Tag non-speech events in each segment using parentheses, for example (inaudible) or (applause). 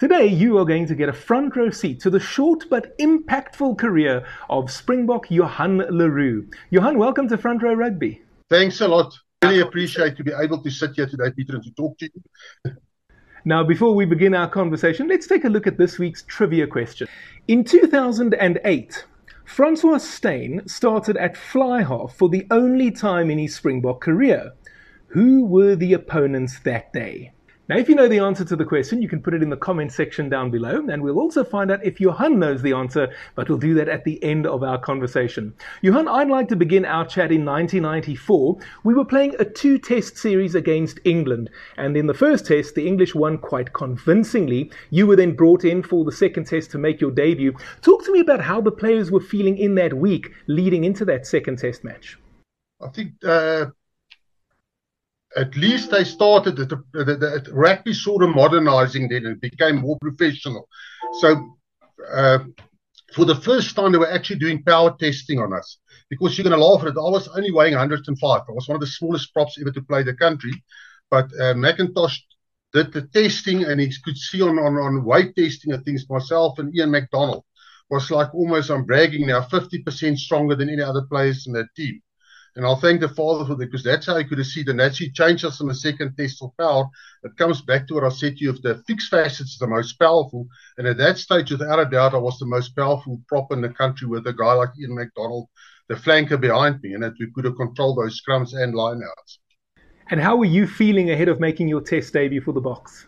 Today, you are going to get a front row seat to the short but impactful career of Springbok Johan le Roux. Johan, welcome to Front Row Rugby. Thanks a lot. Really appreciate to be able to sit here today, Peter, and to talk to you. Now, before we begin our conversation, let's take a look at this week's trivia question. In 2008, Francois Steyn started at fly half for the only time in his Springbok career. Who were the opponents that day? Now, if you know the answer to the question, you can put it in the comment section down below, and we'll also find out if Johan knows the answer, but we'll do that at the end of our conversation. Johan, I'd like to begin our chat in 1994. We were playing a two test series against England, and in the first test, the English won quite convincingly. You were then brought in for the second test to make your debut. Talk to me about how the players were feeling in that week leading into that second test match. I think uh, at least they started the, the, the, the rugby sort of modernizing then and became more professional. So uh, for the first time, they were actually doing power testing on us because you're going to laugh at it. I was only weighing 105. I was one of the smallest props ever to play the country. But uh, McIntosh did the testing and he could see on, on, on weight testing and things myself and Ian McDonald was like almost, I'm bragging now, 50% stronger than any other players in that team. And I'll thank the Father for that because that's how I could have seen the Nazi change us in the second test of power. It comes back to what I said to you if the fixed facets the most powerful. And at that stage, without a doubt, I was the most powerful prop in the country with a guy like Ian McDonald, the flanker behind me, and that we could have controlled those scrums and lineouts. And how were you feeling ahead of making your test debut for the Boks?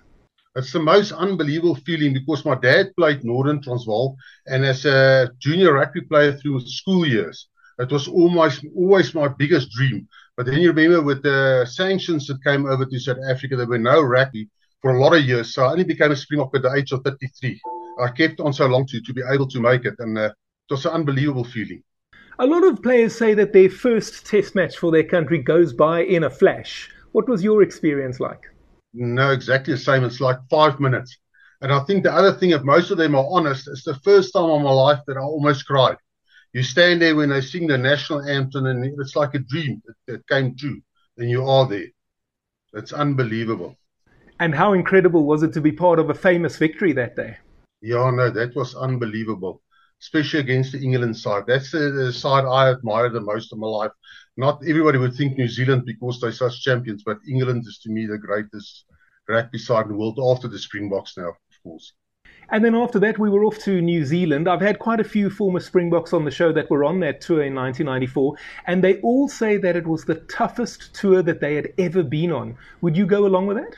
It's the most unbelievable feeling because my dad played Northern Transvaal, and as a junior rugby player through school years, it was almost always my biggest dream. But then you remember with the sanctions that came over to South Africa, there were no rugby for a lot of years. So I only became a Springbok at the age of 33. I kept on so long to, to be able to make it, and uh, it was an unbelievable feeling. A lot of players say that their first test match for their country goes by in a flash. What was your experience like? No, exactly the same. It's like five minutes. And I think the other thing, if most of them are honest, it's the first time in my life that I almost cried you stand there when they sing the national anthem, and it's like a dream that, came true, and you are there. It's unbelievable. And how incredible was it to be part of a famous victory that day? Yeah, no, that was unbelievable, especially against the England side. That's the, the side I admire the most in my life. Not everybody would think New Zealand because they're such champions, but England is to me the greatest rugby side in the world after the Springboks now, of course. And then after that, we were off to New Zealand. I've had quite a few former Springboks on the show that were on that tour in 1994, and they all say that it was the toughest tour that they had ever been on. Would you go along with that?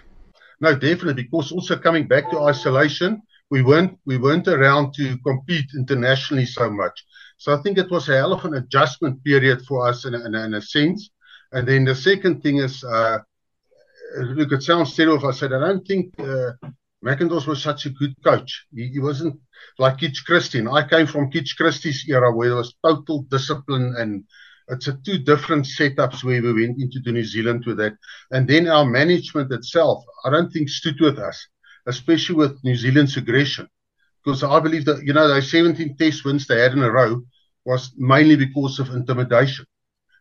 No, definitely, because also coming back to isolation, we weren't we weren't around to compete internationally so much. So I think it was a hell of an adjustment period for us in in in a sense. And then the second thing is, uh, look, it sounds terrible if I said I don't think uh, McIntosh was such a good coach. He, he wasn't like Kitch Christie. I came from Kitch Christie's era where there was total discipline and it's a two different setups where we went into New Zealand with that. And then our management itself, I don't think stood with us, especially with New Zealand's aggression. Because I believe that, you know, those 17 test wins they had in a row was mainly because of intimidation.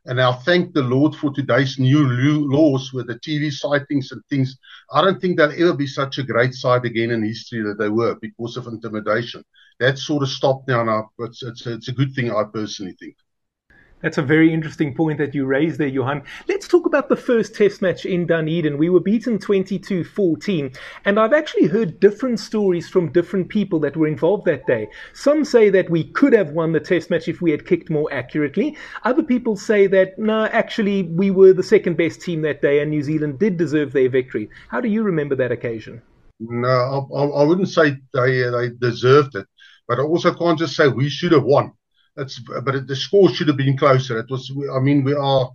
And I thank the Lord for today's new laws with the TV sightings and things. I don't think there'll ever be such a great side again in history that they were because of intimidation. That's sort of stopped now. Now it's, it's, it's a good thing, I personally think. That's a very interesting point that you raised there, Johan. Let's talk about the first test match in Dunedin. We were beaten 22 14, and I've actually heard different stories from different people that were involved that day. Some say that we could have won the test match if we had kicked more accurately. Other people say that, no, actually, we were the second best team that day, and New Zealand did deserve their victory. How do you remember that occasion? No, I, I wouldn't say they, they deserved it, but I also can't just say we should have won it's but the score should have been closer. It was. I mean, we are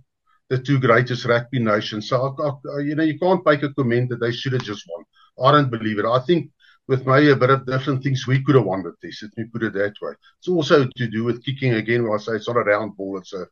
the two greatest rugby nations. So I, I, you know, you can't make a comment that they should have just won. I don't believe it. I think with maybe a bit of different things, we could have won the test. Let me put it that way. It's also to do with kicking again. When I say it's not a round ball; it's a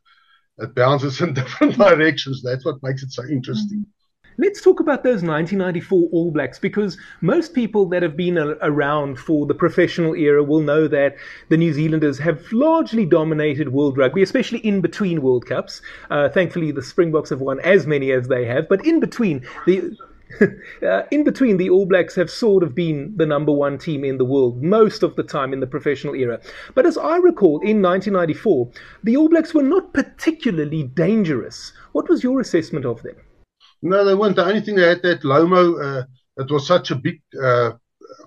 it bounces (laughs) in different directions. That's what makes it so interesting. Mm-hmm. Let's talk about those 1994 All Blacks because most people that have been a- around for the professional era will know that the New Zealanders have largely dominated world rugby, especially in between World Cups. Uh, thankfully, the Springboks have won as many as they have, but in between, the (laughs) uh, in between, the All Blacks have sort of been the number one team in the world most of the time in the professional era. But as I recall, in 1994, the All Blacks were not particularly dangerous. What was your assessment of them? No, they weren't. The only thing they had that Lomu, uh, it was such a big uh,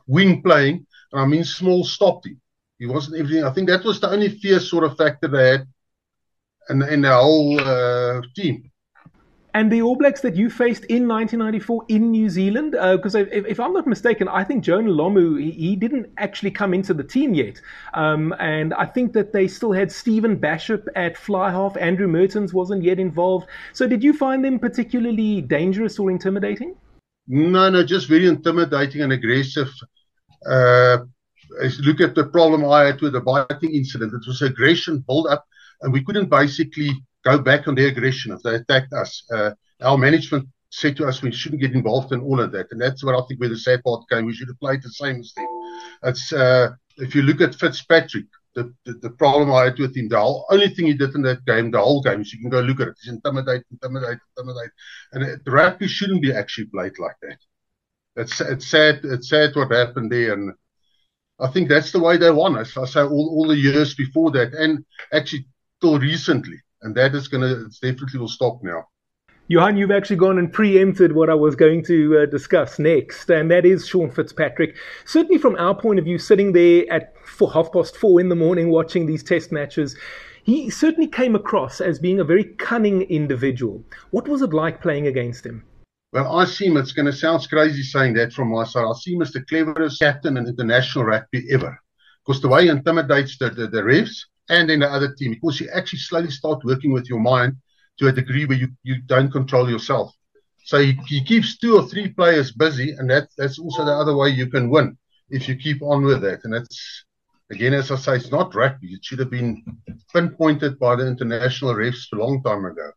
wing playing, and I mean small stopped him. He wasn't everything. I think that was the only fierce sort of factor they had in, in the whole uh, team. And the All Blacks that you faced in 1994 in New Zealand, because uh, if, if, I'm not mistaken, I think Jonah Lomu he, he, didn't actually come into the team yet, um, and I think that they still had Stephen Bachop at fly half. Andrew Mehrtens wasn't yet involved. So, did you find them particularly dangerous or intimidating? No, no, just very intimidating and aggressive. Uh, look at the problem I had with the biting incident. It was aggression built up, and we couldn't basically go back on their aggression if they attacked us. Uh, our management said to us we shouldn't get involved in all of that, and that's what I think where the sad part came. We should have played the same as them. It's uh, if you look at Fitzpatrick, the, the, the problem I had with him, the whole, only thing he did in that game, the whole game, is you can go look at it. He's intimidate, intimidate, intimidate, and the rugby shouldn't be actually played like that. It's it's sad. It's sad what happened there, and I think that's the way they won. As I say, all, all the years before that, and actually till recently, and that is going to definitely will stop now. Johan, you've actually gone and preempted what I was going to uh, discuss next, and that is Sean Fitzpatrick. Certainly, from our point of view, sitting there at four, half past four in the morning watching these test matches, he certainly came across as being a very cunning individual. What was it like playing against him? Well, I see him, it's going to sound crazy saying that from my side. I see him as the cleverest captain in international rugby ever. Because the way he intimidates the, the, the refs, and in the other team because you actually slowly start working with your mind to a degree where you, you don't control yourself. So he, he keeps two or three players busy, and that, that's also the other way you can win if you keep on with that. And that's, again, as I say, it's not rugby. It should have been pinpointed by the international refs a long time ago.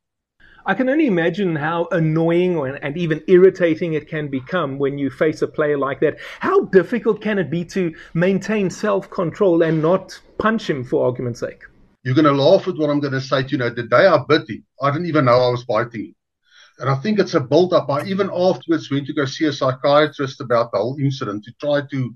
I can only imagine how annoying and even irritating it can become when you face a player like that. How difficult can it be to maintain self control and not punch him, for argument's sake? You're going to laugh at what I'm going to say to you. Know, the day I bit him, I didn't even know I was biting him. And I think it's a build up. I even afterwards went to go see a psychiatrist about the whole incident to try to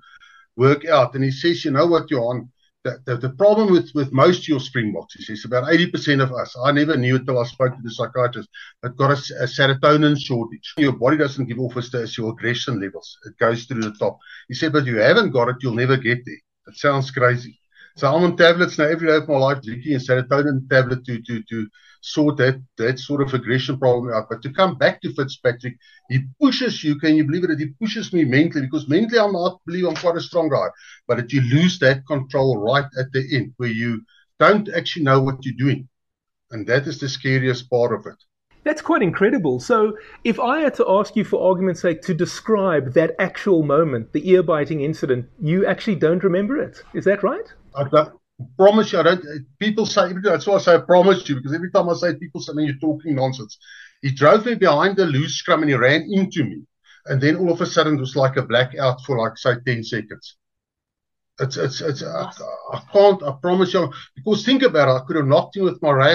work out. And he says, you know what, on the, the, the, problem with, with most of your Springboks is about 80% of us, I never knew until I spoke to the psychiatrist, that got a, a, serotonin shortage. Your body doesn't give off as, your aggression levels. It goes through the top. He said, but you haven't got it, you'll never get there. It sounds crazy. So I'm on tablets now every day of my life, drinking a serotonin tablet to, to, to sort that, that sort of aggression problem out. But to come back to Fitzpatrick, he pushes you. Can you believe it? He pushes me mentally because mentally I'm not believe I'm quite a strong guy. But that you lose that control right at the end where you don't actually know what you're doing. And that is the scariest part of it. That's quite incredible. So, if I had to ask you, for argument's sake, to describe that actual moment, the ear biting incident, you actually don't remember it. Is that right? I don't promise you. I don't. People say that's why I say I promise you because every time I say people say, "Man, you're talking nonsense." He drove me behind the loose scrum and he ran into me, and then all of a sudden it was like a blackout for like say ten seconds. It's it's it's. I, I can't. I promise you. Because think about it. I could have knocked him with my right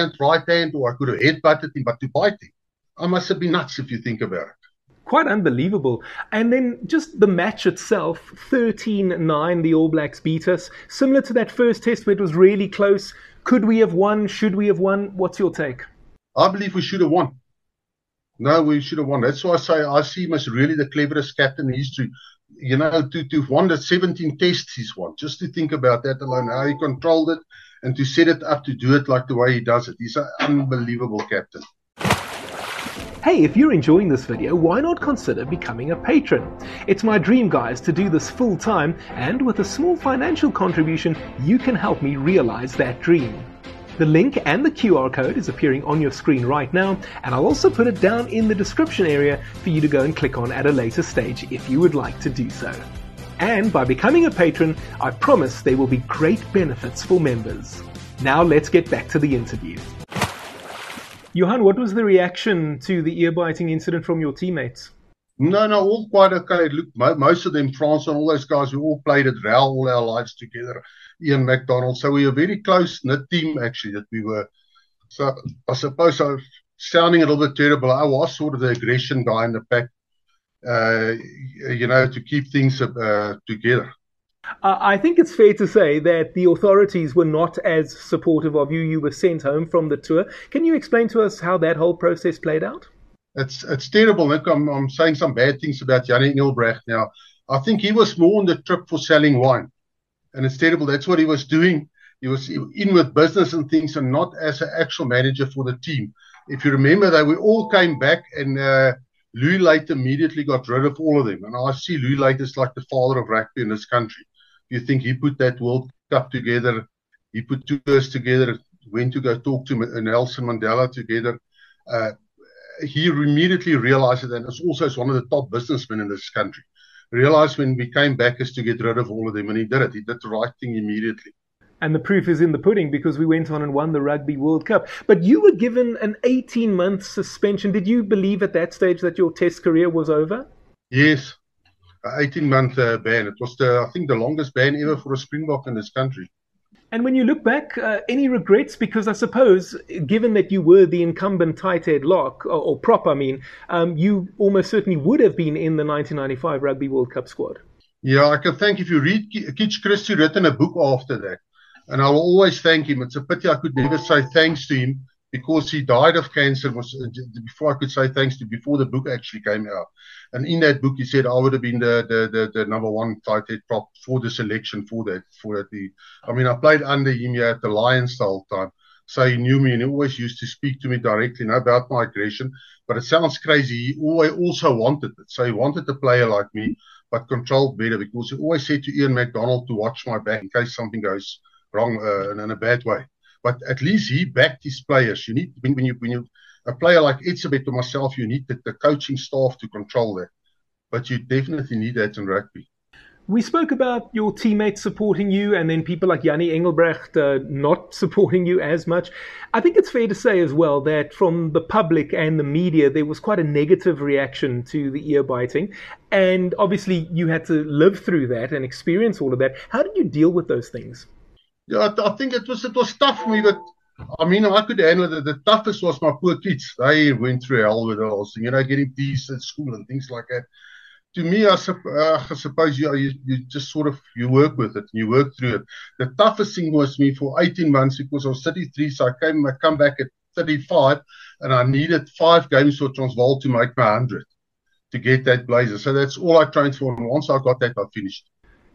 hand, or I could have headbutted him, but to bite him, I must have been nuts if you think about it quite unbelievable. And then just the match itself 13 9, the All Blacks beat us. Similar to that first test where it was really close. Could we have won? Should we have won? What's your take? I believe we should have won. No, we should have won. That's why I say I see him as really the cleverest captain in history. You know, to, to have won the 17 tests he's won. Just to think about that alone, how he controlled it and to set it up to do it like the way he does it. He's an unbelievable captain. Hey, if you're enjoying this video, why not consider becoming a patron? It's my dream, guys, to do this full time, and with a small financial contribution, you can help me realize that dream. The link and the QR code is appearing on your screen right now, and I'll also put it down in the description area for you to go and click on at a later stage if you would like to do so. And by becoming a patron, I promise there will be great benefits for members. Now let's get back to the interview. Johan, what was the reaction to the ear biting incident from your teammates? No, no, all quite okay. Look, most of them, France and all those guys, we all played at RAL all our lives together. Ian McDonald. So we were very close knit team, actually, that we were. So I suppose I'm sounding a little bit terrible. I was sort of the aggression guy in the pack. uh, you know, to keep things uh, together. Uh, I think it's fair to say that the authorities were not as supportive of you. You were sent home from the tour. Can you explain to us how that whole process played out? It's it's terrible. Look, I'm, I'm saying some bad things about Jannie Engelbrecht now. I think he was more on the trip for selling wine, and it's terrible. That's what he was doing. He was in with business and things, and not as an actual manager for the team. If you remember, that we all came back, and uh, Louis Luyt immediately got rid of all of them. And I see Louis Luyt as like the father of rugby in this country. You think he put that World Cup together? He put two tours together. Went to go talk to Nelson Mandela together. Uh, he immediately realized it, and it's also as one of the top businessmen in this country. Realized when we came back is to get rid of all of them, and he did it. He did the right thing immediately. And the proof is in the pudding because we went on and won the Rugby World Cup. But you were given an 18 month suspension. Did you believe at that stage that your test career was over? Yes, 18 month uh, ban. It was, the, I think, the longest ban ever for a Springbok in this country. And when you look back, uh, any regrets? Because I suppose, given that you were the incumbent tight head lock, or, or prop, I mean, um, you almost certainly would have been in the 1995 Rugby World Cup squad. Yeah, I can thank if you read Kitch Christie written a book after that. And I will always thank him. It's a pity I could never say thanks to him because he died of cancer was uh, before I could say thanks to before the book actually came out. And in that book, he said I would have been the the, the, the number one tight head prop for the selection for that for. The, I mean, I played under him here at the Lions the time, so he knew me and he always used to speak to me directly not about my aggression. But it sounds crazy. He always also wanted it, so he wanted a player like me, but controlled better because he always said to Ian McDonald to watch my back in case something goes wrong uh, in a bad way. But at least he backed his players. You need when, when you when you a player like Etzebeth or myself, you need the, the coaching staff to control that. But you definitely need that in rugby. We spoke about your teammates supporting you and then people like Jannie Engelbrecht uh, not (laughs) supporting you as much. I think it's fair to say as well that from the public and the media, there was quite a negative reaction to the ear biting. And obviously, you had to live through that and experience all of that. How did you deal with those things? Yeah, I, I think it was it was tough for me, but I mean, I could handle it. The toughest was my poor kids. They went through hell with it also, you know, getting teased at school and things like that. To me, I, uh, I suppose you, you, you just sort of you work with it and you work through it. The toughest thing was me for 18 months because I was 33, so I came I come back at 35, and I needed five games for Transvaal to make my hundred to get that blazer. So that's all I trained for, and once I got that, I finished.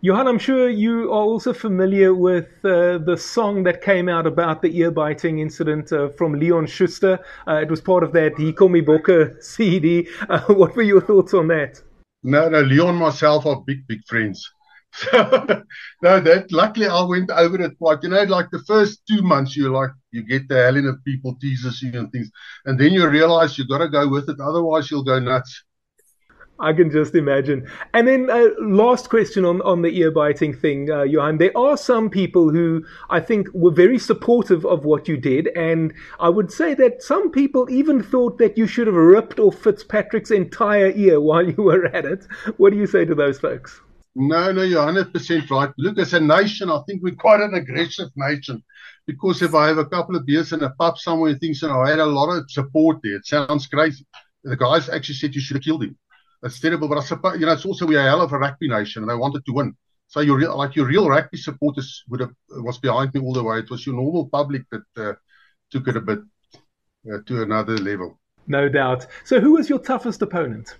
Johan, I'm sure you are also familiar with uh, the song that came out about the ear biting incident uh, from Leon Schuster. Uh, it was part of that He Called Me CD. What were your thoughts on that? No, no, Leon myself are big, big friends. (laughs) So, no, that luckily I went over it quite. You know, like the first two months, you like you get the hell in of people teases you and things, and then you realize you've got to go with it. Otherwise, you'll go nuts. I can just imagine. And then, uh, last question on, on the ear biting thing, uh, Johan. There are some people who I think were very supportive of what you did. And I would say that some people even thought that you should have ripped off Fitzpatrick's entire ear while you were at it. What do you say to those folks? No, no, you're 100% right. Look, as a nation, I think we're quite an aggressive nation. Because if I have a couple of beers in a pub somewhere and things, and I had a lot of support there, it sounds crazy. The guys actually said you should have killed him it's terrible. But I suppose you know it's also we are a hell of a rugby nation, and they wanted to win. So your real, like your real rugby supporters would have was behind me all the way. It was your normal public that uh, took it a bit uh, to another level. No doubt. So who was your toughest opponent?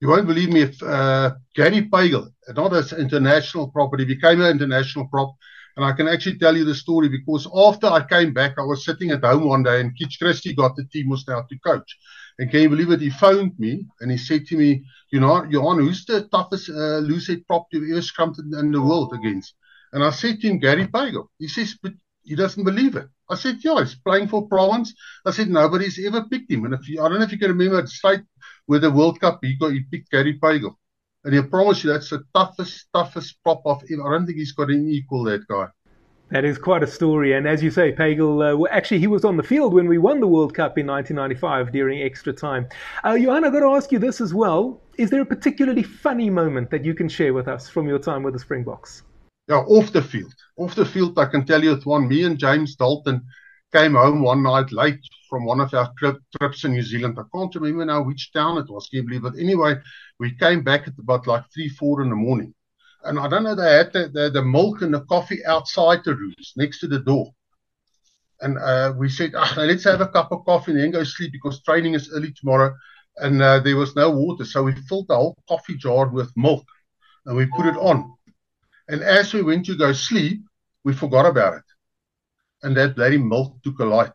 You won't believe me if uh, Gary Pagel, not as international property, became an international prop. And I can actually tell you the story because after I came back, I was sitting at home one day and Kitch Christie got the team was now to coach. And can you believe it? He phoned me and he said to me, you know, Johan, who's the toughest uh, loose head prop you've ever scrumped in, the world against? And I said to him, Gary Pagel. He says, but he doesn't believe it. I said, yeah, he's playing for Province. I said, nobody's ever picked him. And if you, I don't know if you can remember, straight with the World Cup, he got, he picked Gary Pagel. And I promise you, that's the toughest, toughest prop of ever. I don't think he's got any equal, that guy. That is quite a story. And as you say, Pagel, uh, actually, he was on the field when we won the World Cup in 1995 during extra time. Uh, Johan, I've got to ask you this as well. Is there a particularly funny moment that you can share with us from your time with the Springboks? Yeah, off the field. Off the field, I can tell you it's one. Me and James Dalton came home one night late from one of our trips in New Zealand. I can't remember now which town it was, can? But anyway, we came back at about like three, four in the morning. And I don't know, they had the, the, the milk and the coffee outside the rooms next to the door. And uh, we said, ah, let's have a cup of coffee and then go sleep because training is early tomorrow. And uh, there was no water. So we filled the whole coffee jar with milk and we put it on. And as we went to go sleep, we forgot about it. And that bloody milk took a light.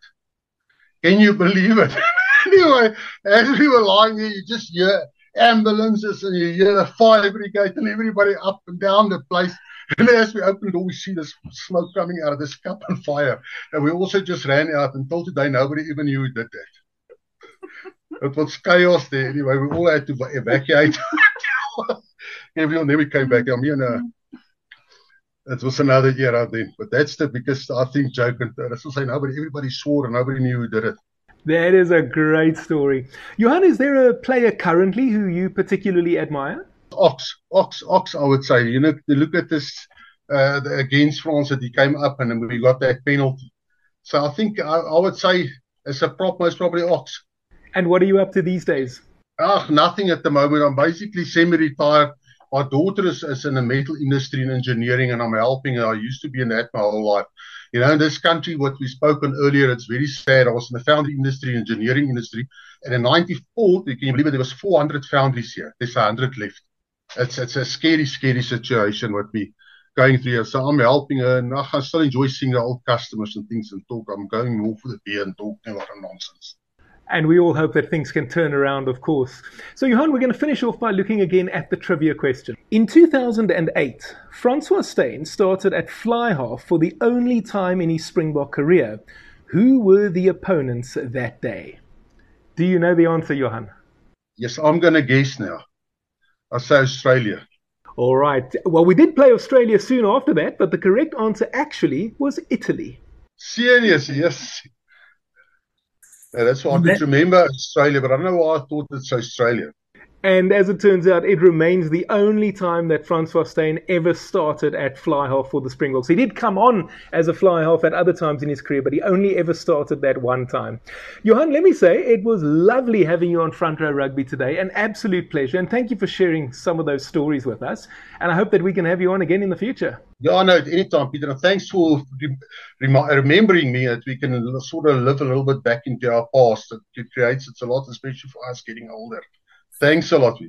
Can you believe it? (laughs) anyway, as we were lying there, you just hear ambulances and you hear the fire brigade and everybody up and down the place. And as we opened the door, we see this smoke coming out of this cup and fire. And we also just ran out until today, nobody even knew who did that. It was chaos there. Anyway, we all had to evacuate. (laughs) Everyone, then we came back. I mean, uh, it was another era then. But that's the biggest, I think, joke. And that's what I say, nobody, everybody swore and nobody knew who did it. That is a great story. Johan, is there a player currently who you particularly admire? Ox, Ox, Ox, I would say. You know, look at this uh, against France that he came up and we got that penalty. So I think I, I would say as a prop, most probably Ox. And what are you up to these days? Ah, nothing at the moment. I'm basically semi-retired my daughter is, is in the metal industry and engineering, and I'm helping her. I used to be in that my whole life. You know, in this country, what we spoke on earlier, it's very sad. I was in the foundry industry, engineering industry, and in '94, can you believe it? There was 400 foundries here. There's 100 left. It's it's a scary, scary situation what we going through here. So I'm helping her, and I still enjoy seeing the old customers and things and talk. I'm going more for the beer and talking a lot of nonsense. And we all hope that things can turn around, of course. So, Johan, we're going to finish off by looking again at the trivia question. In 2008, Francois Steyn started at fly half for the only time in his Springbok career. Who were the opponents that day? Do you know the answer, Johan? Yes, I'm going to guess now. I say Australia. All right. Well, we did play Australia soon after that, but the correct answer actually was Italy. Serious, yes. Yeah, that's why I could remember Australia, but I don't know why I thought it's Australia. And as it turns out, it remains the only time that Francois Steyn ever started at fly half for the Springboks. He did come on as a fly half at other times in his career, but he only ever started that one time. Johan, let me say, it was lovely having you on Front Row Rugby today. An absolute pleasure. And thank you for sharing some of those stories with us. And I hope that we can have you on again in the future. Yeah, no, anytime, Peter. Thanks for remembering me that we can sort of live a little bit back into our past. It creates it's a lot, especially for us getting older. Thanks a lot.